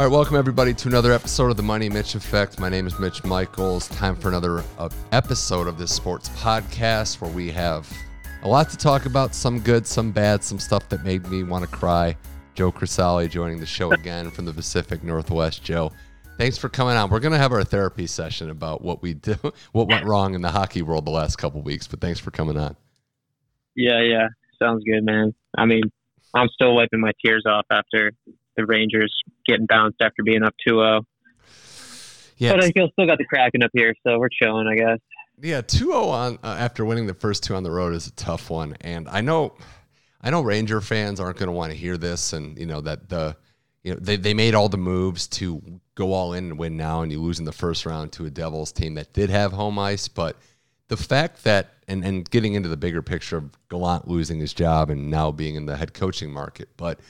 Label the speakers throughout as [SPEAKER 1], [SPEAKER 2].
[SPEAKER 1] All right, welcome everybody to another episode of the Money Mitch Effect. My name is Mitch Michaels. Time for another uh, episode of this sports podcast where we have a lot to talk about, some good, some bad, some stuff that made me want to cry. Joe Crisalli joining the show again from the Pacific Northwest. Joe, thanks for coming on. We're going to have our therapy session about what we do, what went wrong in the hockey world the last couple weeks, but thanks for coming on.
[SPEAKER 2] Yeah, yeah. Sounds good, man. I mean, I'm still wiping my tears off after the Rangers getting bounced after being up 2-0. Yeah, but I still still got the Kraken up here, so we're chilling, I guess.
[SPEAKER 1] Yeah, 2-0 on uh, after winning the first two on the road is a tough one, and I know, I know Ranger fans aren't going to want to hear this, and you know that the, you know they they made all the moves to go all in and win now, and you lose in the first round to a Devils team that did have home ice, but the fact that and and getting into the bigger picture of Gallant losing his job and now being in the head coaching market, but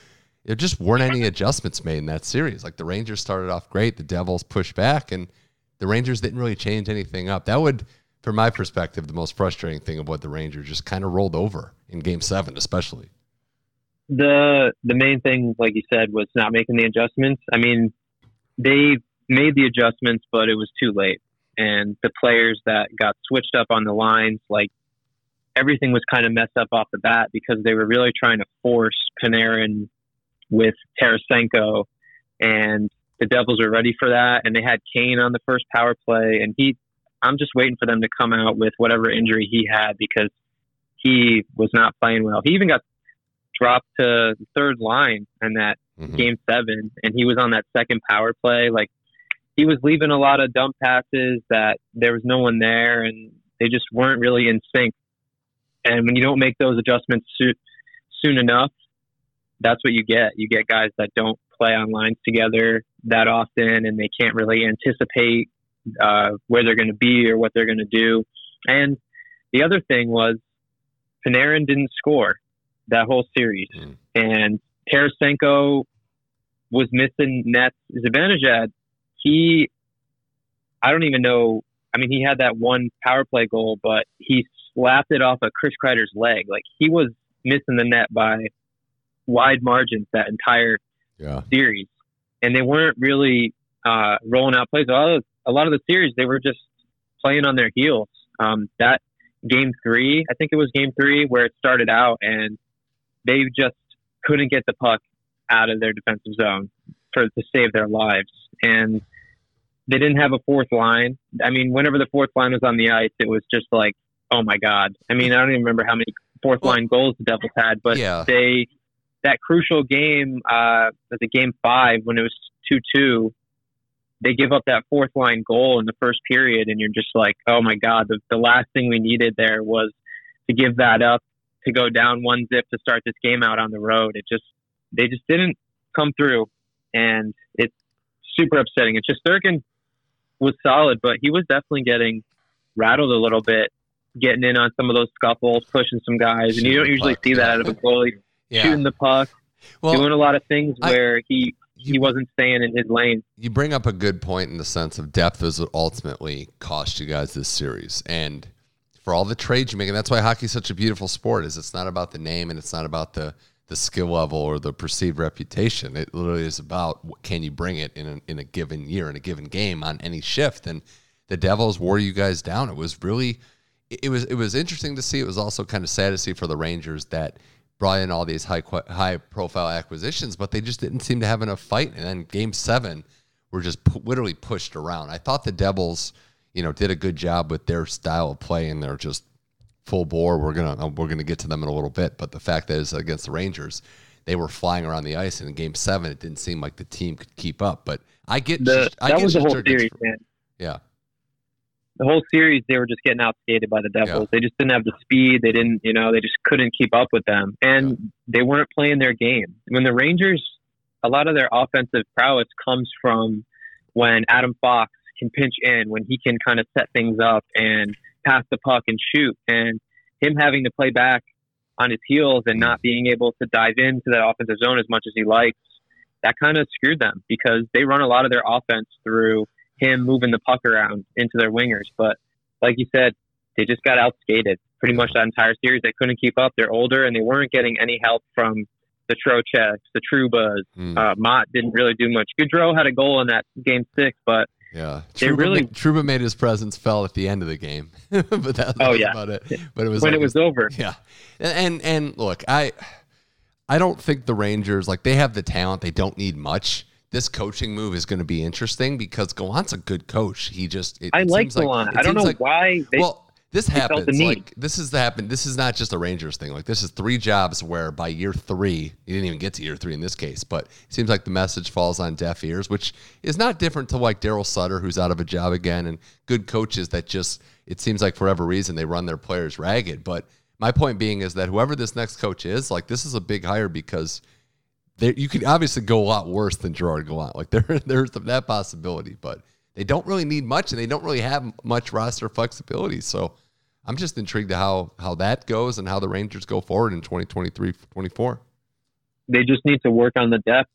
[SPEAKER 1] there just weren't any adjustments made in that series. Like the Rangers started off great, the Devils pushed back, and the Rangers didn't really change anything up. That would, from my perspective, the most frustrating thing of what the Rangers just kind of rolled over in Game Seven, especially.
[SPEAKER 2] The the main thing, like you said, was not making the adjustments. I mean, they made the adjustments, but it was too late. And the players that got switched up on the lines, like everything was kind of messed up off the bat because they were really trying to force Panarin with Tarasenko, and the Devils were ready for that. And they had Kane on the first power play, and he. I'm just waiting for them to come out with whatever injury he had because he was not playing well. He even got dropped to the third line in that mm-hmm. game seven, and he was on that second power play. Like he was leaving a lot of dump passes that there was no one there, and they just weren't really in sync. And when you don't make those adjustments soon, soon enough, that's what you get. You get guys that don't play on lines together that often, and they can't really anticipate uh, where they're going to be or what they're going to do. And the other thing was Panarin didn't score that whole series, mm. and Tarasenko was missing nets. Zibanejad, he, I don't even know. I mean, he had that one power play goal, but he slapped it off of Chris Kreider's leg. Like he was missing the net by wide margins that entire yeah. series, and they weren't really uh, rolling out plays. A lot, of, a lot of the series, they were just playing on their heels. Um, that game three, I think it was game three, where it started out, and they just couldn't get the puck out of their defensive zone for to save their lives, and they didn't have a fourth line. I mean, whenever the fourth line was on the ice, it was just like, oh my god. I mean, I don't even remember how many fourth line goals the Devils had, but yeah. they that crucial game, uh, the game five when it was two two, they give up that fourth line goal in the first period, and you're just like, oh my god, the, the last thing we needed there was to give that up to go down one zip to start this game out on the road. It just they just didn't come through, and it's super upsetting. It's just Shesterkin was solid, but he was definitely getting rattled a little bit, getting in on some of those scuffles, pushing some guys, and you don't usually see that out of a goalie yeah. shooting the puck, well, doing a lot of things where I, he he wasn't staying in his lane.
[SPEAKER 1] You bring up a good point in the sense of depth is what ultimately cost you guys this series, and for all the trades you make, and that's why hockey is such a beautiful sport. Is it's not about the name and it's not about the the skill level or the perceived reputation. It literally is about can you bring it in a, in a given year in a given game on any shift. And the Devils wore you guys down. It was really it was it was interesting to see. It was also kind of sad to see for the Rangers that brought in all these high high profile acquisitions, but they just didn't seem to have enough fight. And then Game Seven were just literally pushed around. I thought the Devils, you know, did a good job with their style of play, and they're just full bore. We're gonna uh, we're gonna get to them in a little bit, but the fact that is against the Rangers, they were flying around the ice, and in Game Seven, it didn't seem like the team could keep up. But I get
[SPEAKER 2] the,
[SPEAKER 1] I
[SPEAKER 2] that
[SPEAKER 1] get
[SPEAKER 2] was the whole series, man.
[SPEAKER 1] Yeah
[SPEAKER 2] the whole series they were just getting outskated by the Devils. Yeah. They just didn't have the speed. They didn't, you know, they just couldn't keep up with them, and yeah. they weren't playing their game. When the Rangers, a lot of their offensive prowess comes from when Adam Fox can pinch in, when he can kind of set things up and pass the puck and shoot, and him having to play back on his heels and not being able to dive into that offensive zone as much as he likes. That kind of screwed them because they run a lot of their offense through him moving the puck around into their wingers. But like you said, they just got outskated pretty much that entire series. They couldn't keep up. They're older and they weren't getting any help from the Trochecks, the Troubas.
[SPEAKER 1] Hmm.
[SPEAKER 2] Uh, Motte didn't really do much. Goodrow had a goal in that game six, but
[SPEAKER 1] Yeah,
[SPEAKER 2] They
[SPEAKER 1] Trouba,
[SPEAKER 2] really-
[SPEAKER 1] Trouba made his presence felt at the end of the game, but that,
[SPEAKER 2] Oh,
[SPEAKER 1] was
[SPEAKER 2] yeah.
[SPEAKER 1] about it. But it was
[SPEAKER 2] when
[SPEAKER 1] like
[SPEAKER 2] it was over,
[SPEAKER 1] yeah, and and look, I I don't think the Rangers like they have the talent; they don't need much. This coaching move is going to be interesting because Gallant's a good coach. He just it,
[SPEAKER 2] I
[SPEAKER 1] it
[SPEAKER 2] like
[SPEAKER 1] like-
[SPEAKER 2] Gallant.
[SPEAKER 1] it
[SPEAKER 2] I don't know
[SPEAKER 1] like-
[SPEAKER 2] why they.
[SPEAKER 1] well, this happens. Like this is the happen. This is not just a Rangers thing. Like this is three jobs where by year three, you didn't even get to year three in this case, but it seems like the message falls on deaf ears, which is not different to like Daryl Sutter, who's out of a job again, and good coaches that just it seems like for whatever reason they run their players ragged. But my point being is that whoever this next coach is, like this is a big hire because. There, you could obviously go a lot worse than Gerard Gallant. Like there, there's that possibility, but they don't really need much, and they don't really have much roster flexibility. So, I'm just intrigued to how how that goes and how the Rangers go forward in 2023 24.
[SPEAKER 2] they just need to work on the depth,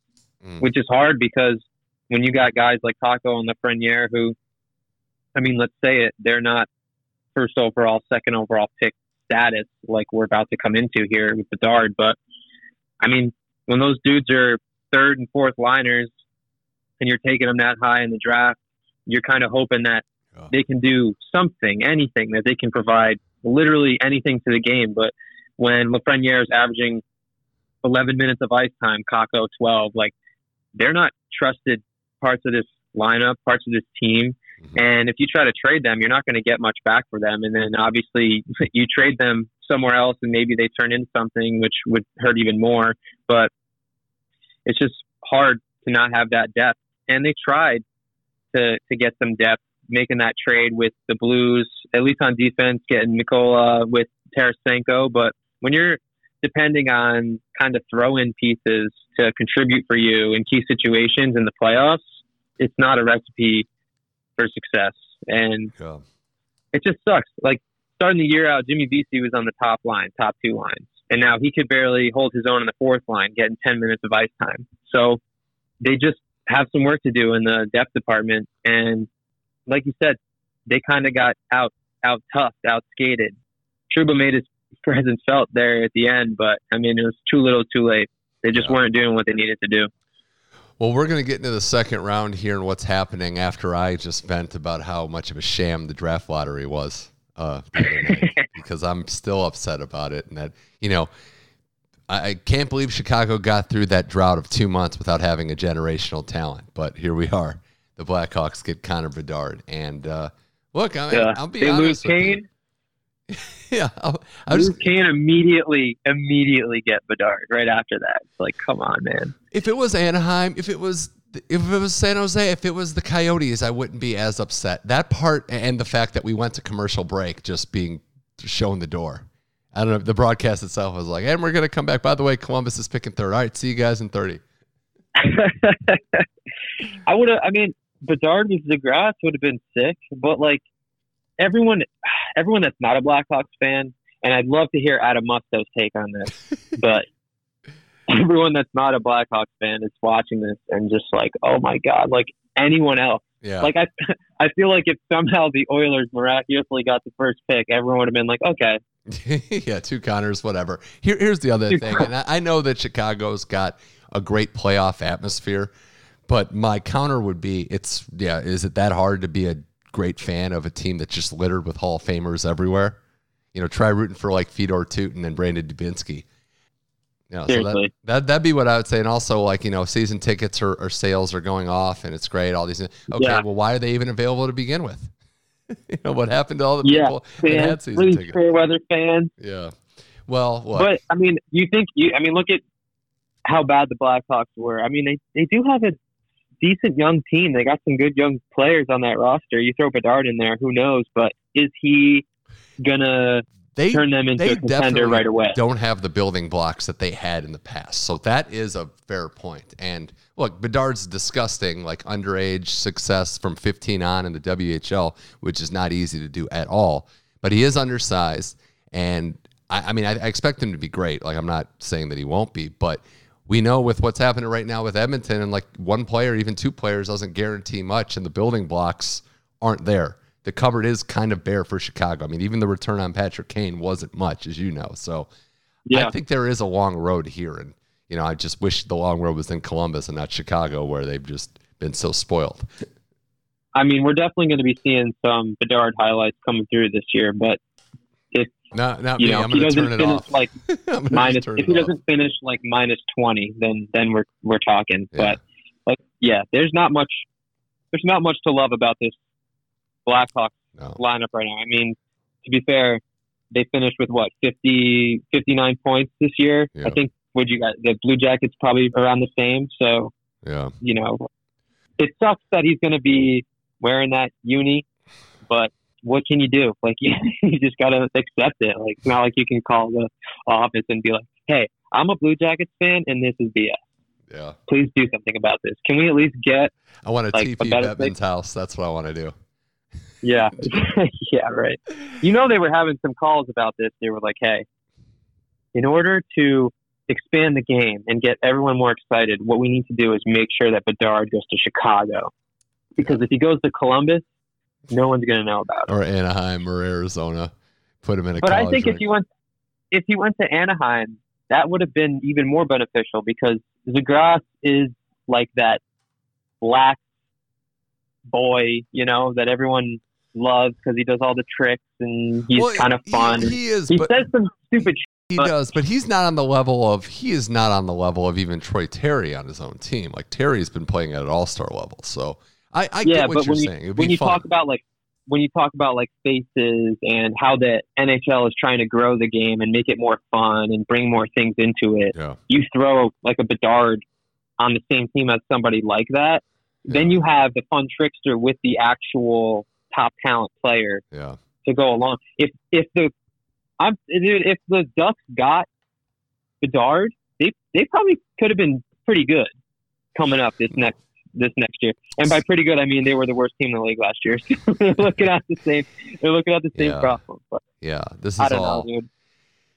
[SPEAKER 1] Mm.
[SPEAKER 2] which is hard because when you got guys like Kakko and Lafreniere, who, I mean, let's say it, they're not first overall, second overall pick status like we're about to come into here with Bedard, but I mean, when those dudes are third and fourth liners, and you're taking them that high in the draft, you're kind of hoping that
[SPEAKER 1] Yeah.
[SPEAKER 2] they can do something, anything that they can provide, literally anything to the game. But when Lafreniere is averaging 11 minutes of ice time, Kakko 12. Like they're not trusted parts of this lineup, parts of this team.
[SPEAKER 1] Mhm.
[SPEAKER 2] And if you try to trade them, you're not going to get much back for them. And then obviously you trade them somewhere else and maybe they turn into something which would hurt even more. But it's just hard to not have that depth. And they tried to, to get some depth, making that trade with the Blues, at least on defense, getting Mikkola with Tarasenko. But when you're depending on kind of throw in pieces to contribute for you in key situations in the playoffs, it's not a recipe for success. And
[SPEAKER 1] Yeah.
[SPEAKER 2] it just sucks. Like starting the year out, Jimmy Vesey was on the top line, top two lines. And now he could barely hold his own in the fourth line, getting 10 minutes of ice time. So they just have some work to do in the depth department. And like you said, they kind of got out, out toughed, out skated. Trouba made his presence felt there at the end, but I mean, it was too little, too late. They just
[SPEAKER 1] Yeah.
[SPEAKER 2] weren't doing what they needed to do.
[SPEAKER 1] Well, we're going to get into the second round here and what's happening after I just vent about how much of a sham the draft lottery was uh, the other night because I'm still upset about it. And that, you know, I, I can't believe Chicago got through that drought of two months without having a generational talent. But here we are. The Blackhawks get Connor Bedard. And uh, look, I,
[SPEAKER 2] Yeah.
[SPEAKER 1] I'll be
[SPEAKER 2] they lose
[SPEAKER 1] honest you.
[SPEAKER 2] Kane.
[SPEAKER 1] Yeah, I'll, I'll just
[SPEAKER 2] Lose Kane immediately, immediately get Bedard right after that. It's like, come on, man.
[SPEAKER 1] if it was Anaheim, if it was if it was San Jose, if it was the Coyotes, I wouldn't be as upset. That part and the fact that we went to commercial break just being shown the door. I don't know. The broadcast itself was like, and we're gonna come back. By the way, Columbus is picking third. All right, see you guys in thirty.
[SPEAKER 2] I would have. I mean, Bedard with Zegras would have been sick, but like everyone, everyone that's not a Blackhawks fan, and I'd love to hear Adam Musto's take on this, but everyone that's not a Blackhawks fan is watching this and just like, oh my god, like anyone else.
[SPEAKER 1] Yeah,
[SPEAKER 2] Like I, I feel like if somehow the Oilers miraculously got the first pick, everyone would have been like, okay,
[SPEAKER 1] yeah, two Connors, whatever. Here, here's the other
[SPEAKER 2] Two
[SPEAKER 1] thing, and I, I know that Chicago's got a great playoff atmosphere, but my counter would be, it's yeah, is it that hard to be a great fan of a team that's just littered with Hall of Famers everywhere? You know, try rooting for like Fedor Tyutin and Brandon Dubinsky. You know, so that, that, that'd be what I would say, and also like you know, season tickets or, or sales are going off, and it's great. All these, okay,
[SPEAKER 2] Yeah.
[SPEAKER 1] well, why are they even available to begin with? you know, what happened to all the
[SPEAKER 2] yeah,
[SPEAKER 1] people that had
[SPEAKER 2] fans,
[SPEAKER 1] season
[SPEAKER 2] really
[SPEAKER 1] tickets?
[SPEAKER 2] fair weather fans.
[SPEAKER 1] Yeah. Well, look,
[SPEAKER 2] But I mean, you think you? I mean, look at how bad the Blackhawks were. I mean, they they do have a decent young team. They got some good young players on that roster. You throw Bedard in there, who knows? But is he gonna
[SPEAKER 1] they
[SPEAKER 2] turn them into a contender right away?
[SPEAKER 1] don't have the building blocks that they had in the past. So that is a fair point. And look, Bedard's disgusting, like underage success from 15 on in the WHL, which is not easy to do at all. But he is undersized, and I, I mean, I, I expect him to be great. Like I'm not saying that he won't be, but we know with what's happening right now with Edmonton, and like one player, even two players, doesn't guarantee much, and the building blocks aren't there. The cupboard is kind of bare for Chicago. I mean, even the return on Patrick Kane wasn't much, as you know. So
[SPEAKER 2] Yeah,
[SPEAKER 1] I think there is a long road here. And you know, I just wish the long road was in Columbus and not Chicago, where they've just been so spoiled.
[SPEAKER 2] I mean, we're definitely going to be seeing some Bedard highlights coming through this year, but if
[SPEAKER 1] Not, not
[SPEAKER 2] you
[SPEAKER 1] me.
[SPEAKER 2] know
[SPEAKER 1] I'm
[SPEAKER 2] if he
[SPEAKER 1] going to
[SPEAKER 2] doesn't
[SPEAKER 1] turn it
[SPEAKER 2] finish
[SPEAKER 1] off.
[SPEAKER 2] like minus, if he
[SPEAKER 1] off.
[SPEAKER 2] doesn't finish like minus twenty, then then we're we're talking.
[SPEAKER 1] Yeah.
[SPEAKER 2] But like, yeah, there's not much there's not much to love about this Blackhawks
[SPEAKER 1] No.
[SPEAKER 2] lineup right now. I mean, to be fair, they finished with what 50, 59 points this year.
[SPEAKER 1] Yeah.
[SPEAKER 2] I think would you guys the Blue Jackets probably around the same. So
[SPEAKER 1] Yeah.
[SPEAKER 2] you know, it sucks that he's going to be wearing that uni, but what can you do? Like you, you just got to accept it. Like it's not like you can call the office and be like, "Hey, I'm a Blue Jackets fan, and this is BS.
[SPEAKER 1] Yeah.
[SPEAKER 2] Please do something about this. Can we at least get
[SPEAKER 1] I want to
[SPEAKER 2] Like, a
[SPEAKER 1] TP
[SPEAKER 2] better
[SPEAKER 1] Bettman's house. That's what I want to do.
[SPEAKER 2] Yeah. yeah, right. You know, they were having some calls about this. They were like, hey, in order to expand the game and get everyone more excited, what we need to do is make sure that Bedard goes to Chicago. Because if he goes to Columbus, no one's going to know about it.
[SPEAKER 1] Or Anaheim or Arizona. Put him in a
[SPEAKER 2] But I think if you went, if he went to Anaheim, that would have been even more beneficial because Zegras is like that black boy, you know, that everyone loves because he does all the tricks and he's
[SPEAKER 1] Well,
[SPEAKER 2] kind of fun.
[SPEAKER 1] He, is,
[SPEAKER 2] he says some stupid
[SPEAKER 1] he
[SPEAKER 2] but-
[SPEAKER 1] does, but he's not on the level of he is not on the level of even Troy Terry on his own team. Like Terry's been playing at an all star level. So I, I
[SPEAKER 2] yeah,
[SPEAKER 1] get what you're
[SPEAKER 2] you,
[SPEAKER 1] saying. It'd
[SPEAKER 2] when you
[SPEAKER 1] fun.
[SPEAKER 2] talk about like when you talk about like faces and how the NHL is trying to grow the game and make it more fun and bring more things into it,
[SPEAKER 1] yeah.
[SPEAKER 2] you throw like a Bedard on the same team as somebody like that, then you have the fun trickster with the actual top talent player
[SPEAKER 1] Yeah.
[SPEAKER 2] to go along. If if the I'm dude, if the Ducks got Bedard, they they probably could have been pretty good coming up this next this next year. And by pretty good, I mean they were the worst team in the league last year. So they're looking at the same they're looking at the same
[SPEAKER 1] Yeah.
[SPEAKER 2] problem. But
[SPEAKER 1] Yeah. This is
[SPEAKER 2] I don't
[SPEAKER 1] all
[SPEAKER 2] know, dude.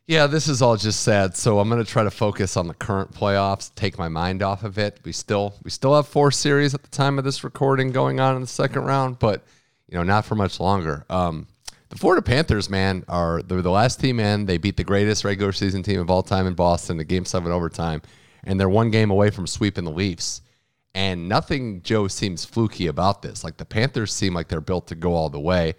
[SPEAKER 1] Yeah, this is all just sad. So I'm going to try to focus on the current playoffs, take my mind off of it. We still we still have four series at the time of this recording going on in the second round, but you know, not for much longer. Um, the Florida Panthers, man, are they're the last team in. They beat the greatest regular season team of all time in Boston, the game seven overtime, and they're one game away from sweeping the Leafs. And nothing, Joe, seems fluky about this. Like the Panthers seem like they're built to go all the way.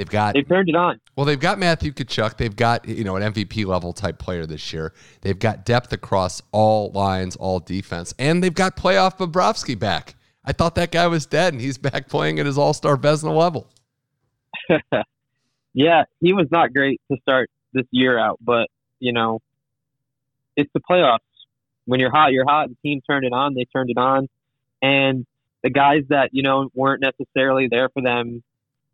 [SPEAKER 1] They've got
[SPEAKER 2] They turned it on.
[SPEAKER 1] well, they've got Matthew Tkachuk. They've got you know an MVP level type player this year. They've got depth across all lines, all defense, and they've got playoff Bobrovsky back. I thought that guy was dead, and he's back playing at his All Star Vezina level.
[SPEAKER 2] yeah, he was not great to start this year out, but you know, it's the playoffs. When you're hot, you're hot. The team turned it on. They turned it on, and the guys that you know weren't necessarily there for them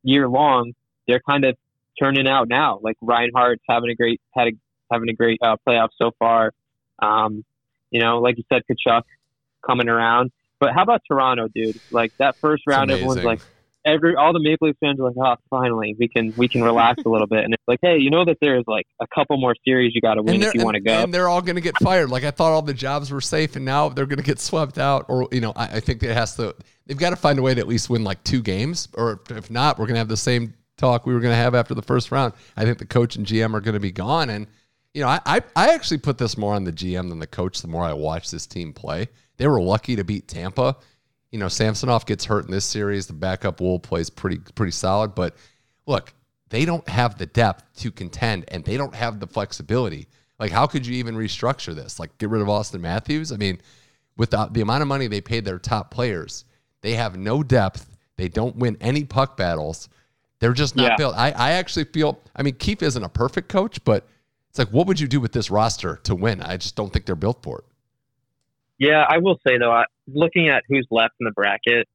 [SPEAKER 2] year long, they're kind of turning out now. Like Reinhart's having a great had a, having a great uh, playoff so far. Um, you know, like you said, Tkachuk coming around. But how about Toronto, dude? Like that first round, everyone's like, every all the Maple Leaf fans are like, oh, finally we can we can relax a little bit. And it's like, hey, you know that there's like a couple more series you got to win if you want to go.
[SPEAKER 1] and they're all going to get fired. Like I thought, all the jobs were safe, and now they're going to get swept out. Or you know, I, I think it has to. They've got to find a way to at least win like two games, or if not, we're going to have the same talk we were going to have after the first round. I think the coach and GM are going to be gone, and you know, I, I I actually put this more on the GM than the coach. The more I watch this team play, they were lucky to beat Tampa. You know, Samsonov gets hurt in this series. The backup Woll plays pretty pretty solid, but look, they don't have the depth to contend, and they don't have the flexibility. Like, how could you even restructure this? Like, get rid of Auston Matthews? I mean, with the, the amount of money they paid their top players, they have no depth. They don't win any puck battles. They're just not
[SPEAKER 2] Yeah.
[SPEAKER 1] built. I, I actually feel, I mean, Keefe isn't a perfect coach, but it's like, what would you do with this roster to win? I just don't think they're built for it.
[SPEAKER 2] Yeah, I will say though, I, looking at who's left in the bracket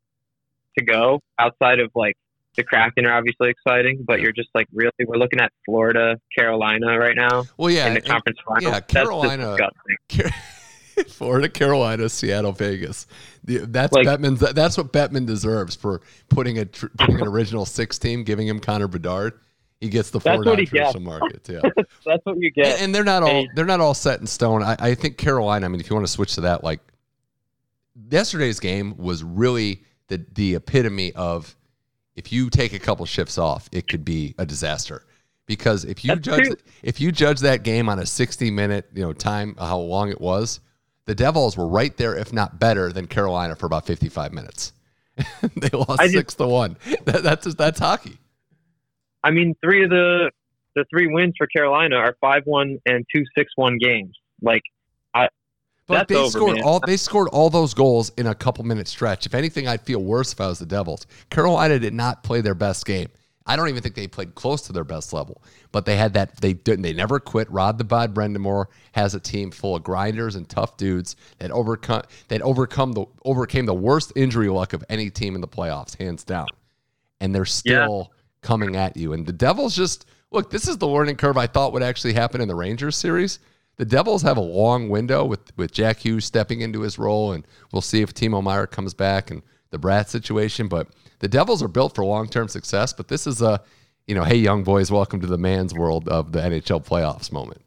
[SPEAKER 2] to go outside of like the Kraken are obviously exciting, but you're just like really we're looking at Florida, Carolina right now
[SPEAKER 1] Well, yeah.
[SPEAKER 2] in the
[SPEAKER 1] and-
[SPEAKER 2] conference final.
[SPEAKER 1] yeah, Carolina-
[SPEAKER 2] disgusting.
[SPEAKER 1] Florida, Carolina, Seattle, Vegas. The- That's
[SPEAKER 2] Like-
[SPEAKER 1] Bettman's. That's what Bettman deserves for putting a tr- putting an original six team, giving him Connor Bedard. He gets the
[SPEAKER 2] That's
[SPEAKER 1] Florida
[SPEAKER 2] what he
[SPEAKER 1] traditional market. Yeah,
[SPEAKER 2] That's what you get.
[SPEAKER 1] and, and they're not all they're not all set in stone. I, I think Carolina. I mean, if you want to switch to that, like yesterday's game was really the the epitome of if you take a couple shifts off, it could be a disaster. Because if you
[SPEAKER 2] That's
[SPEAKER 1] judge
[SPEAKER 2] true.
[SPEAKER 1] if you judge that game on a 60 minute you know time how long it was, The Devils were right there, if not better, than Carolina for about 55 minutes. they lost
[SPEAKER 2] just-
[SPEAKER 1] six to one. That, that's just, that's hockey.
[SPEAKER 2] I mean, three of the the three wins for Carolina are five one and two six one games. Like
[SPEAKER 1] I.
[SPEAKER 2] But
[SPEAKER 1] they
[SPEAKER 2] over,
[SPEAKER 1] scored
[SPEAKER 2] man.
[SPEAKER 1] all they scored all those goals in a couple minute stretch. If anything, I'd feel worse if I was the Devils. Carolina did not play their best game. I don't even think they played close to their best level. But they had that they didn't they never quit. Rod the Bod Brind'Amour has a team full of grinders and tough dudes that overcome that overcome the overcame the worst injury luck of any team in the playoffs, hands down. And they're still coming at you. And the Devils just look, this is the learning curve I thought would actually happen in the Rangers series. The Devils have a long window with, with Jack Hughes stepping into his role, and we'll see if Timo Meier comes back and the Bratt situation. But the Devils are built for long term success. But this is a, you know, hey, young boys, welcome to the man's world of the NHL playoffs moment.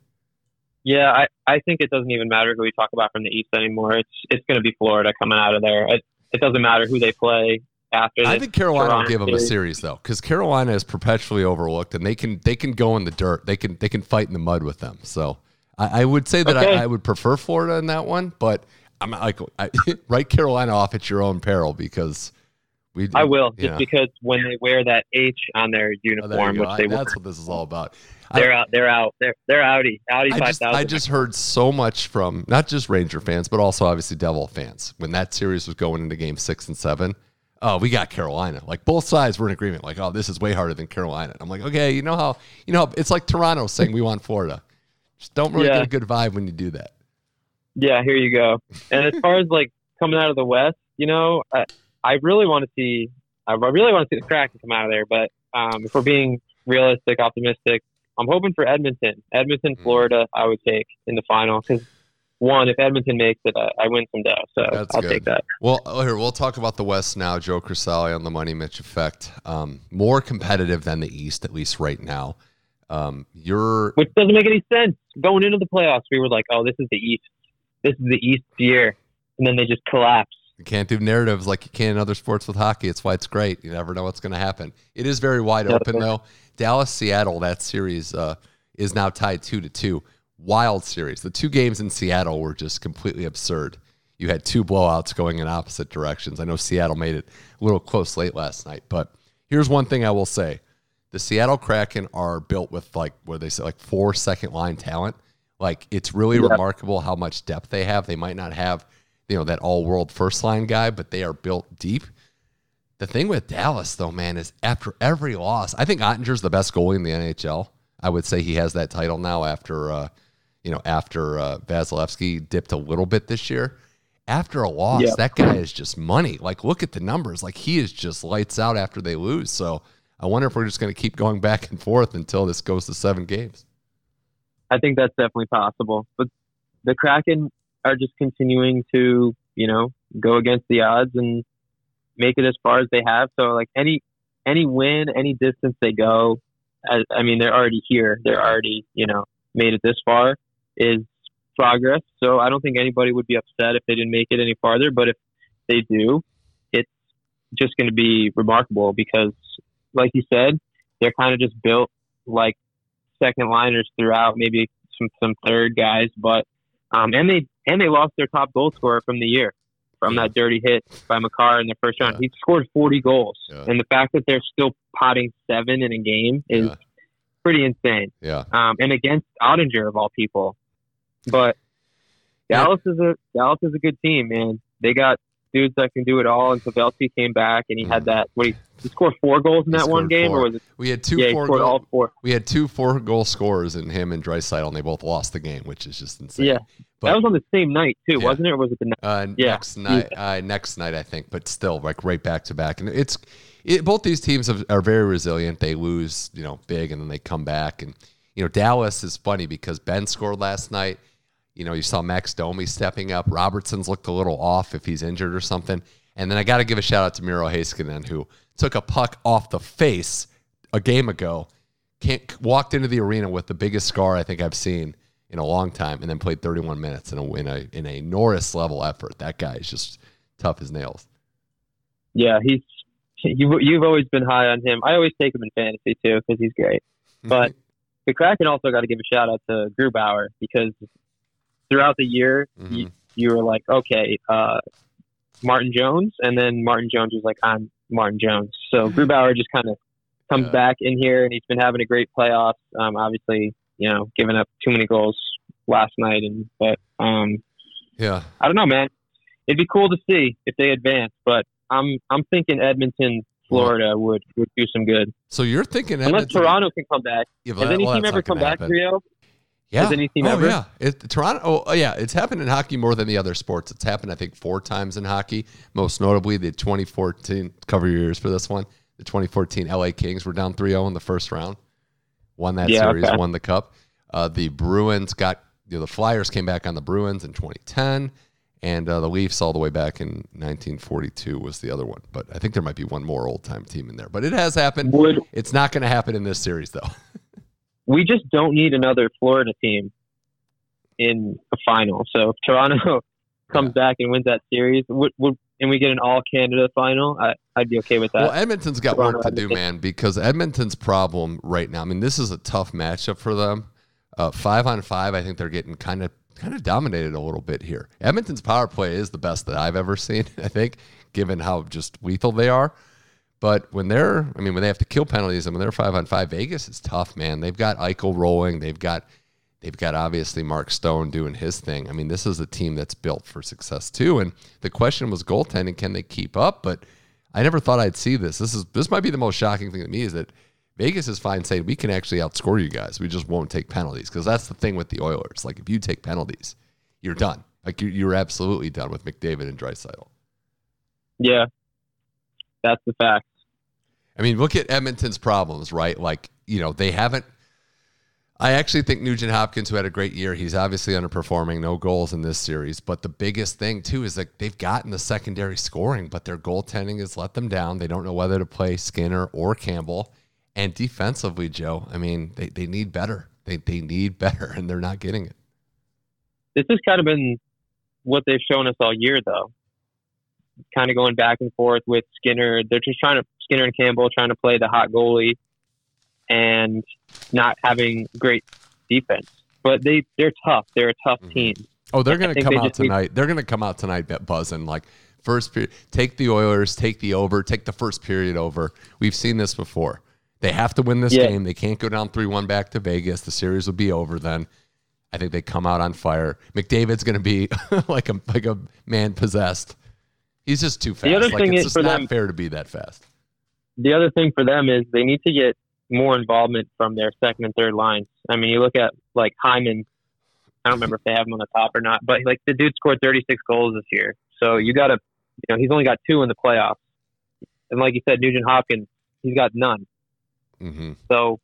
[SPEAKER 2] Yeah, I, I think it doesn't even matter who we talk about from the East anymore. It's it's going to be Florida coming out of there. It, it doesn't matter who they play after.
[SPEAKER 1] I think Carolina will give them a
[SPEAKER 2] series.
[SPEAKER 1] series though, because Carolina is perpetually overlooked, and they can they can go in the dirt. They can they can fight in the mud with them. So I, I would say that
[SPEAKER 2] Okay.
[SPEAKER 1] I, I would prefer Florida in that one, but I'm like I, write Carolina off at your own peril because we.
[SPEAKER 2] I will just
[SPEAKER 1] yeah.
[SPEAKER 2] because when they wear that H on their
[SPEAKER 1] Oh,
[SPEAKER 2] uniform,
[SPEAKER 1] go.
[SPEAKER 2] which
[SPEAKER 1] I-
[SPEAKER 2] they
[SPEAKER 1] that's what this is all about.
[SPEAKER 2] They're out. They're out. They're they're outie. Outie
[SPEAKER 1] I
[SPEAKER 2] five
[SPEAKER 1] just, I just heard so much from not just Ranger fans, but also obviously Devil fans when that series was going into game six and seven. Oh, we got Carolina. Like both sides were in agreement. Like, oh, this is way harder than Carolina. I'm like, okay, you know how you know it's like Toronto saying we want Florida. Just don't really
[SPEAKER 2] Yeah.
[SPEAKER 1] get a good vibe when you do that.
[SPEAKER 2] Yeah, here you go. And as far as like coming out of the West, you know, I, I really want to see. I really want to see the Kraken come out of there. But um, if we're being realistic, optimistic, I'm hoping for Edmonton. Edmonton,
[SPEAKER 1] Mm.
[SPEAKER 2] Florida, I would take in the final because one, if Edmonton makes it, I, I win some dough. So
[SPEAKER 1] That's
[SPEAKER 2] I'll
[SPEAKER 1] good.
[SPEAKER 2] take that.
[SPEAKER 1] Well, oh, here we'll talk about the West now. Joe Crisalli on the Money Mitch effect. Um, more competitive than the East, at least right now. Um, you're
[SPEAKER 2] Which doesn't make any sense. Going into the playoffs, we were like, "Oh, this is the East. This is the East year," and then they just collapse.
[SPEAKER 1] You can't do narratives like you can in other sports with hockey. It's why it's great. You never know what's going to happen. It is very wide open though. Dallas Seattle that series uh, is now tied two to two. Wild series. The two games in Seattle were just completely absurd. You had two blowouts going in opposite directions. I know Seattle made it a little close late last night, but here's one thing I will say: the Seattle Kraken are built with like what they say, like four second line talent. Like it's really
[SPEAKER 2] Yeah.
[SPEAKER 1] remarkable how much depth they have. They might not have, you know, that all world first line guy, but they are built deep. The thing with Dallas, though, man, is after every loss, I think Oettinger's the best goalie in the NHL. I would say he has that title now after, uh, you know, after uh, Vasilevskiy dipped a little bit this year. After a loss,
[SPEAKER 2] Yeah.
[SPEAKER 1] that guy is just money. Like, look at the numbers. Like, he is just lights out after they lose. So I wonder if we're just going to keep going back and forth until this goes to seven games.
[SPEAKER 2] I think that's definitely possible. But the Kraken are just continuing to, you know, go against the odds and make it as far as they have. So like any any win, any distance they go, I, I mean they're already here. They're already, you know, made it this far is progress. So I don't think anybody would be upset if they didn't make it any farther, but if they do, it's just going to be remarkable because like you said, they're kind of just built like second liners throughout, maybe some some third guys, but um, and they and they lost their top goal scorer from the year from that dirty hit by Makar in the first round.
[SPEAKER 1] Yeah.
[SPEAKER 2] He scored 40 goals,
[SPEAKER 1] Yeah.
[SPEAKER 2] and the fact that they're still potting seven in a game is
[SPEAKER 1] Yeah.
[SPEAKER 2] pretty insane.
[SPEAKER 1] Yeah.
[SPEAKER 2] Um, and against Oettinger of all people, but. Dallas is a Dallas is a good team, man. They got dudes that can do it all. And Pavelski came back, and he had that. What he, he scored four goals in.
[SPEAKER 1] He
[SPEAKER 2] that one game,
[SPEAKER 1] four.
[SPEAKER 2] or was it?
[SPEAKER 1] We had two
[SPEAKER 2] yeah,
[SPEAKER 1] four goal-
[SPEAKER 2] all four.
[SPEAKER 1] we had two four goal scorers in him and Draisaitl, and they both lost the game, which is just insane.
[SPEAKER 2] Yeah,
[SPEAKER 1] But-
[SPEAKER 2] that was on the same night too,
[SPEAKER 1] Yeah.
[SPEAKER 2] wasn't it? Or was it the?
[SPEAKER 1] Uh,
[SPEAKER 2] Yeah.
[SPEAKER 1] next night, uh, next night, I think, but still, like right back to back, and it's it, both these teams have, are very resilient. They lose, you know, big, and then they come back, and you know, Dallas is funny because Benn scored last night. You know, you saw Max Domi stepping up. Robertson's looked a little off if he's injured or something. And then I got to give a shout out to Miro Heiskanen, who took a puck off the face a game ago, can't, walked into the arena with the biggest scar I think I've seen in a long time, and then played 31 minutes in a in a, in a Norris level effort. That guy is just tough as nails.
[SPEAKER 2] Yeah, he's you. You've always been high on him. I always take him in fantasy too because he's great. But the Kraken also got to give a shout out to Grubauer because throughout the year,
[SPEAKER 1] Mhm.
[SPEAKER 2] you, you were like, okay, uh, Martin Jones, and then Martin Jones was like, I'm Martin Jones. So Grubauer just kind of comes
[SPEAKER 1] Yeah.
[SPEAKER 2] back in here, and he's been having a great playoffs. Um, obviously, you know, giving up too many goals last night, and but um,
[SPEAKER 1] Yeah.
[SPEAKER 2] I don't know, man. It'd be cool to see if they advance, but I'm I'm thinking Edmonton, Florida would would do some good.
[SPEAKER 1] So you're thinking
[SPEAKER 2] Unless
[SPEAKER 1] Edmonton-
[SPEAKER 2] Toronto can come back.
[SPEAKER 1] Yeah,
[SPEAKER 2] Has any
[SPEAKER 1] well,
[SPEAKER 2] team ever come back,
[SPEAKER 1] happen.
[SPEAKER 2] Rio?
[SPEAKER 1] Yeah.
[SPEAKER 2] Has any team
[SPEAKER 1] oh,
[SPEAKER 2] ever?
[SPEAKER 1] yeah. It, Toronto. Oh, oh, yeah. It's happened in hockey more than the other sports. It's happened, I think, four times in hockey. Most notably, the 2014. Cover your ears for this one. The 2014 LA Kings were down 3-0 in the first round. Won that
[SPEAKER 2] Yeah,
[SPEAKER 1] series.
[SPEAKER 2] okay.
[SPEAKER 1] Won the cup. Uh, the Bruins got. You know, the Flyers came back on the Bruins in 2010, and uh, the Leafs all the way back in 1942 was the other one. But I think there might be one more old time team in there. But it has happened.
[SPEAKER 2] Would
[SPEAKER 1] It's not going to happen in this series, though.
[SPEAKER 2] we just don't need another Florida team in a final. So if Toronto comes back and wins that series, would, would and we get an all Canada final, I, I'd be okay with that.
[SPEAKER 1] Well, Edmonton's got
[SPEAKER 2] Toronto
[SPEAKER 1] work to do, man, because Edmonton's problem right now. I mean, this is a tough matchup for them. Uh, five on five, I think they're getting kind of kind of dominated a little bit here. Edmonton's power play is the best that I've ever seen. I think, given how just lethal they are. But when they're, I mean, when they have to kill penalties and when they're five on five, Vegas is tough, man. They've got Eichel rolling. They've got, they've got obviously Mark Stone doing his thing. I mean, this is a team that's built for success too. And the question was goaltending, can they keep up? But I never thought I'd see this. This is this might be the most shocking thing to me is that Vegas is fine saying we can actually outscore you guys. We just won't take penalties because that's the thing with the Oilers. Like if you take penalties, you're done. Like you're, you're absolutely done with McDavid and Draisaitl.
[SPEAKER 2] yeah, that's the fact.
[SPEAKER 1] I mean, look at Edmonton's problems, right? Like, you know, they haven't. I actually think Nugent Hopkins, who had a great year, he's obviously underperforming, no goals in this series. But the biggest thing, too, is that they've gotten the secondary scoring, but their goaltending has let them down. They don't know whether to play Skinner or Campbell. And defensively, Joe, I mean, they, they need better. They, they need better, and they're not getting it.
[SPEAKER 2] This has kind of been what they've shown us all year, though. Kind of going back and forth with Skinner. They're just trying to Skinner and Campbell trying to play the hot goalie, and not having great defense. But they they're tough. They're a tough
[SPEAKER 1] Mhm.
[SPEAKER 2] team.
[SPEAKER 1] Oh, they're going to come out
[SPEAKER 2] just need-
[SPEAKER 1] tonight. They're going to come out tonight bet buzzing like first period. Take the Oilers, take the over, take the first period over. We've seen this before. They have to win this
[SPEAKER 2] Yeah.
[SPEAKER 1] game. They can't go down three one back to Vegas. The series will be over then. I think they come out on fire. McDavid's going to be like a like a man possessed. He's just too fast.
[SPEAKER 2] The other
[SPEAKER 1] like,
[SPEAKER 2] thing
[SPEAKER 1] it's
[SPEAKER 2] is
[SPEAKER 1] just
[SPEAKER 2] for
[SPEAKER 1] not
[SPEAKER 2] them-
[SPEAKER 1] fair to be that fast.
[SPEAKER 2] the other thing for them is they need to get more involvement from their second and third lines. I mean, you look at like Hyman. I don't remember if they have him on the top or not, but like the dude scored 36 goals this year. So you got to, you know, he's only got two in the playoffs. And like you said, Nugent Hopkins, he's got none.
[SPEAKER 1] hmm
[SPEAKER 2] So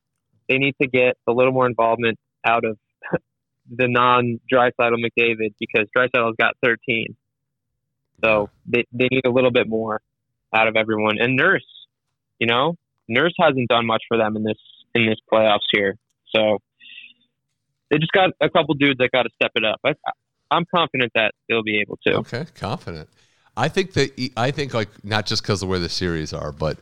[SPEAKER 2] they need to get a little more involvement out of the non Draisaitl McDavid because Draisaitl's got 13. So they, they need a little bit more out of everyone. And Nurse, you know, Nurse hasn't done much for them in this in this playoffs here. So they just got a couple dudes that got to step it up. I, I'm confident that they'll be able to.
[SPEAKER 1] Okay, confident. I think that I think like not just because of where the series are, but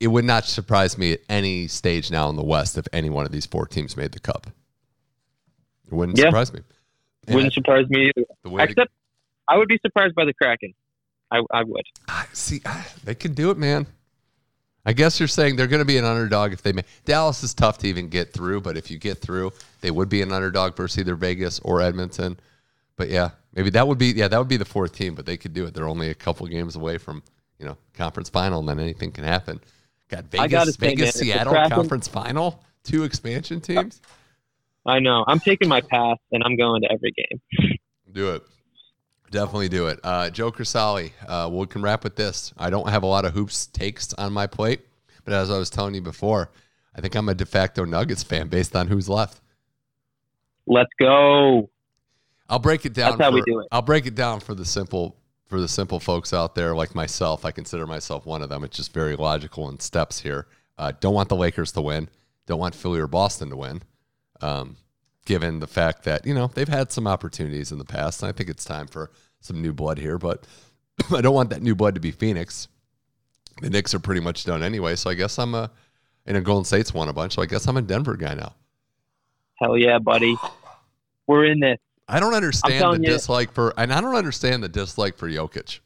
[SPEAKER 1] it would not surprise me at any stage now in the West if any one of these four teams made the cup. It wouldn't
[SPEAKER 2] Yeah.
[SPEAKER 1] surprise me. And
[SPEAKER 2] Wouldn't surprise me either.
[SPEAKER 1] the way to-
[SPEAKER 2] Except I would be surprised by the Kraken. I, I would.
[SPEAKER 1] See, they could do it, man. I guess you're saying they're going to be an underdog if they make. Dallas is tough to even get through, but if you get through, they would be an underdog versus either Vegas or Edmonton. But yeah, maybe that would be yeah that would be the fourth team, but they could do it. They're only a couple games away from you know conference final, and then anything can happen. Got
[SPEAKER 2] gotta
[SPEAKER 1] Vegas,
[SPEAKER 2] say, man,
[SPEAKER 1] Vegas, Seattle
[SPEAKER 2] Kraken-
[SPEAKER 1] conference final, two expansion teams.
[SPEAKER 2] I know. I'm taking my pass and I'm going to every game.
[SPEAKER 1] Do it. Definitely do it. Uh, Joe Crisalli, uh, we can wrap with this. I don't have a lot of hoops takes on my plate, but as I was telling you before, I think I'm a de facto Nuggets fan based on who's left.
[SPEAKER 2] Let's go.
[SPEAKER 1] I'll break it down.
[SPEAKER 2] That's how
[SPEAKER 1] for,
[SPEAKER 2] we do it.
[SPEAKER 1] I'll break it down for the simple for the simple folks out there like myself. I consider myself one of them. It's just very logical in steps here. Uh, don't want the Lakers to win. Don't want Philly or Boston to win. Um, given the fact that you know they've had some opportunities in the past, and I think it's time for some new blood here. But I don't want that new blood to be Phoenix. The Knicks are pretty much done anyway, so I guess I'm a. And a Golden State's won a bunch, so I guess I'm a Denver guy now.
[SPEAKER 2] Hell yeah, buddy. We're in this.
[SPEAKER 1] I don't understand the
[SPEAKER 2] you-
[SPEAKER 1] dislike for, and I don't understand the dislike for Jokic.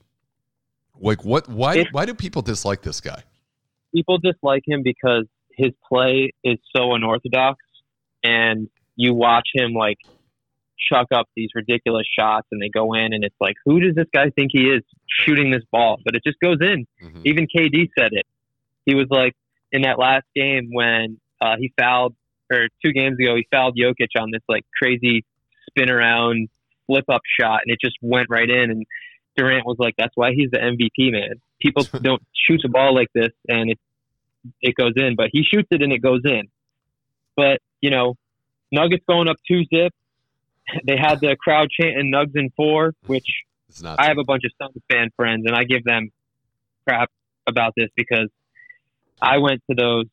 [SPEAKER 1] Like, what? Why?
[SPEAKER 2] If-
[SPEAKER 1] why do people dislike this guy?
[SPEAKER 2] people dislike him because his play is so unorthodox and you watch him like chuck up these ridiculous shots and they go in and it's like who does this guy think he is shooting this ball but it just goes in
[SPEAKER 1] Mhm.
[SPEAKER 2] even KD said it he was like in that last game when uh, he fouled or two games ago he fouled Jokic on this like crazy spin around flip up shot and it just went right in and Durant was like that's why he's the MVP man people don't shoot a ball like this and it it goes in, but he shoots it and it goes in. But you know, Nuggets going up two zip. They had the crowd chanting "Nugs in four, which I have a bunch of Suns fan friends, and I give them crap about this because I went to those.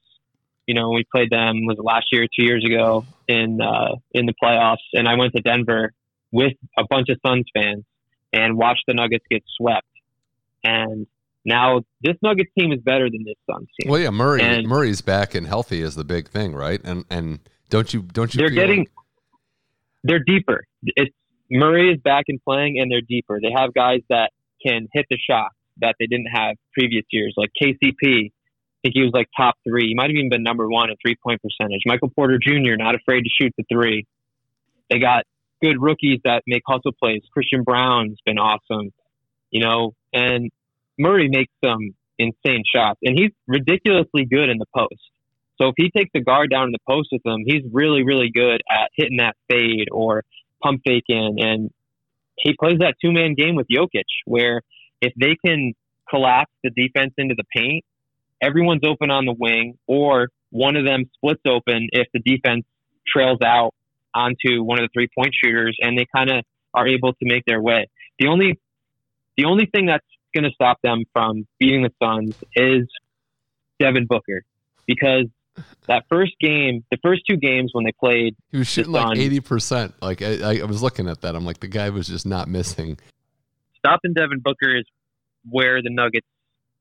[SPEAKER 2] You know, we played them was it last year, two years ago in uh, in the playoffs, and I went to Denver with a bunch of Suns fans and watched the Nuggets get swept. And now this Nuggets team is better than this Suns team.
[SPEAKER 1] well, yeah, Murray.
[SPEAKER 2] and-
[SPEAKER 1] Murray's back and healthy is the big thing, right? And and don't you don't you?
[SPEAKER 2] they're getting
[SPEAKER 1] like-
[SPEAKER 2] they're deeper. It's Murray is back and playing, and they're deeper. They have guys that can hit the shot that they didn't have previous years, like KCP. I think he was like top three. He might have even been number one in three point percentage. Michael Porter Jr. not afraid to shoot the three. They got good rookies that make hustle plays. Christian Braun's been awesome, you know, and Murray makes some insane shots, and he's ridiculously good in the post. So if he takes the guard down in the post with him, he's really, really good at hitting that fade or pump faking. And he plays that two man game with Jokic, where if they can collapse the defense into the paint, everyone's open on the wing, or one of them splits open if the defense trails out onto one of the three point shooters, and they kind of are able to make their way. The only the only thing that's going to stop them from beating the Suns is Devin Booker, because that first game, the first two games when they played,
[SPEAKER 1] He was shooting like eighty percent. Like I, I, was looking at that. I'm like, the guy was just not missing.
[SPEAKER 2] stopping Devin Booker is where the Nuggets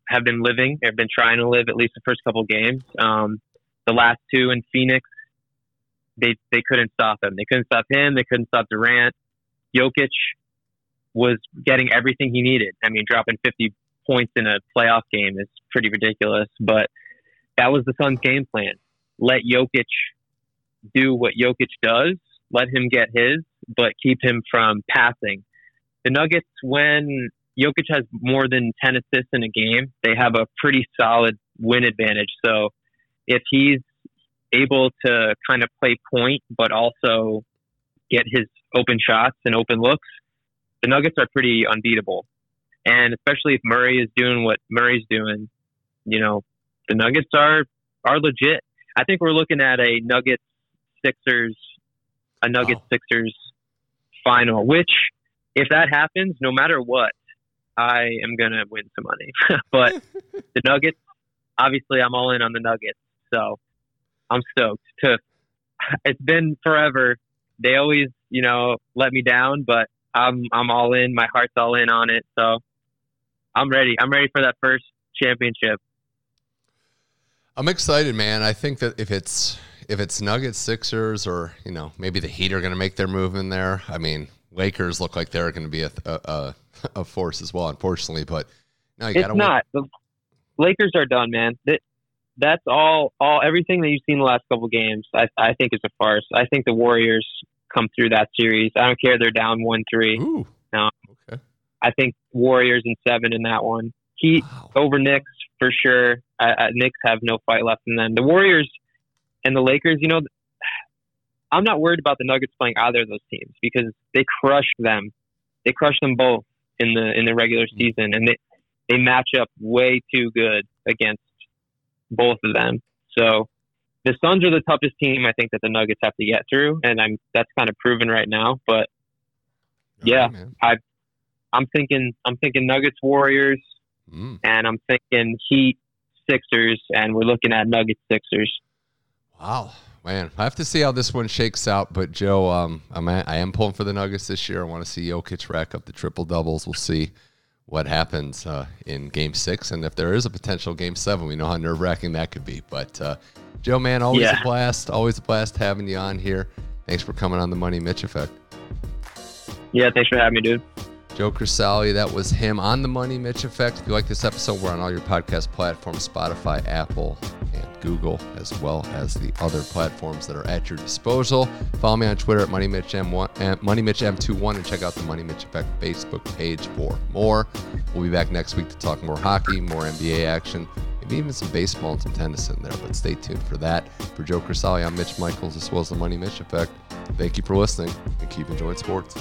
[SPEAKER 2] have been living, They've been trying to live at least the first couple games. Um, the last two in Phoenix, they they couldn't stop him. They couldn't stop him. They couldn't stop Durant. Jokic was getting everything he needed. I mean, dropping 50 points in a playoff game is pretty ridiculous, but that was the Suns' game plan. Let Jokic do what Jokic does. Let him get his, but keep him from passing. The Nuggets, when Jokic has more than 10 assists in a game, they have a pretty solid win advantage. So if he's able to kind of play point, but also get his open shots and open looks, the Nuggets are pretty unbeatable. And especially if Murray is doing what Murray's doing, you know, the Nuggets are are legit. I think we're looking at a Nuggets Sixers a Nuggets
[SPEAKER 1] Wow.
[SPEAKER 2] Sixers final, which if that happens, no matter what, I am gonna win some money. but the Nuggets, obviously, I'm all in on the Nuggets, so I'm stoked. To it's been forever. They always, you know, let me down, but I'm I'm all in. My heart's all in on it, so I'm ready. I'm ready for that first championship.
[SPEAKER 1] I'm excited, man. I think that if it's if it's Nuggets, Sixers, or you know maybe the Heat are going to make their move in there. I mean, Lakers look like they're going to be a, a a force as well, unfortunately. But no, you
[SPEAKER 2] It's
[SPEAKER 1] got to
[SPEAKER 2] not. The Lakers are done, man. That that's all. All everything that you've seen the last couple games, I I think is a farce. I think the Warriors come through that series. I don't care they're down one three.
[SPEAKER 1] Ooh,
[SPEAKER 2] No.
[SPEAKER 1] Okay.
[SPEAKER 2] I think Warriors in seven in that one. Heat
[SPEAKER 1] Wow.
[SPEAKER 2] over Knicks for sure. I, I, Knicks have no fight left in them. The Warriors and the Lakers, you know, I'm not worried about the Nuggets playing either of those teams because they crush them. They crush them both in the in the regular season, and they they match up way too good against both of them. So the Suns are the toughest team I think that the Nuggets have to get through, and I'm that's kind of proven right now. But Yeah.
[SPEAKER 1] Okay, man.
[SPEAKER 2] I'm thinking I'm thinking Nuggets Warriors,
[SPEAKER 1] Mm.
[SPEAKER 2] and I'm thinking Heat Sixers, and we're looking at Nuggets Sixers.
[SPEAKER 1] Wow, man, I have to see how this one shakes out. But Joe, um, I'm a- I am pulling for the Nuggets this year. I want to see Jokic rack up the triple doubles. We'll see what happens uh, in Game Six, and if there is a potential Game Seven, we know how nerve wracking that could be. But uh, Joe, man, always
[SPEAKER 2] Yeah.
[SPEAKER 1] a blast. Always a blast having you on here. Thanks for coming on the Money Mitch Effect.
[SPEAKER 2] Yeah, thanks for having me, dude.
[SPEAKER 1] Joe Crisalli, that was him on the Money Mitch Effect. If you like this episode, we're on all your podcast platforms Spotify, Apple, and Google, as well as the other platforms that are at your disposal. Follow me on Twitter at MoneyMitchM1, MoneyMitchM21 and check out the Money Mitch Effect Facebook page for more. We'll be back next week to talk more hockey, more NBA action, maybe even some baseball and some tennis in there, but stay tuned for that. For Joe Crisalli, I'm Mitch Michaels, as well as the Money Mitch Effect. Thank you for listening and keep enjoying sports.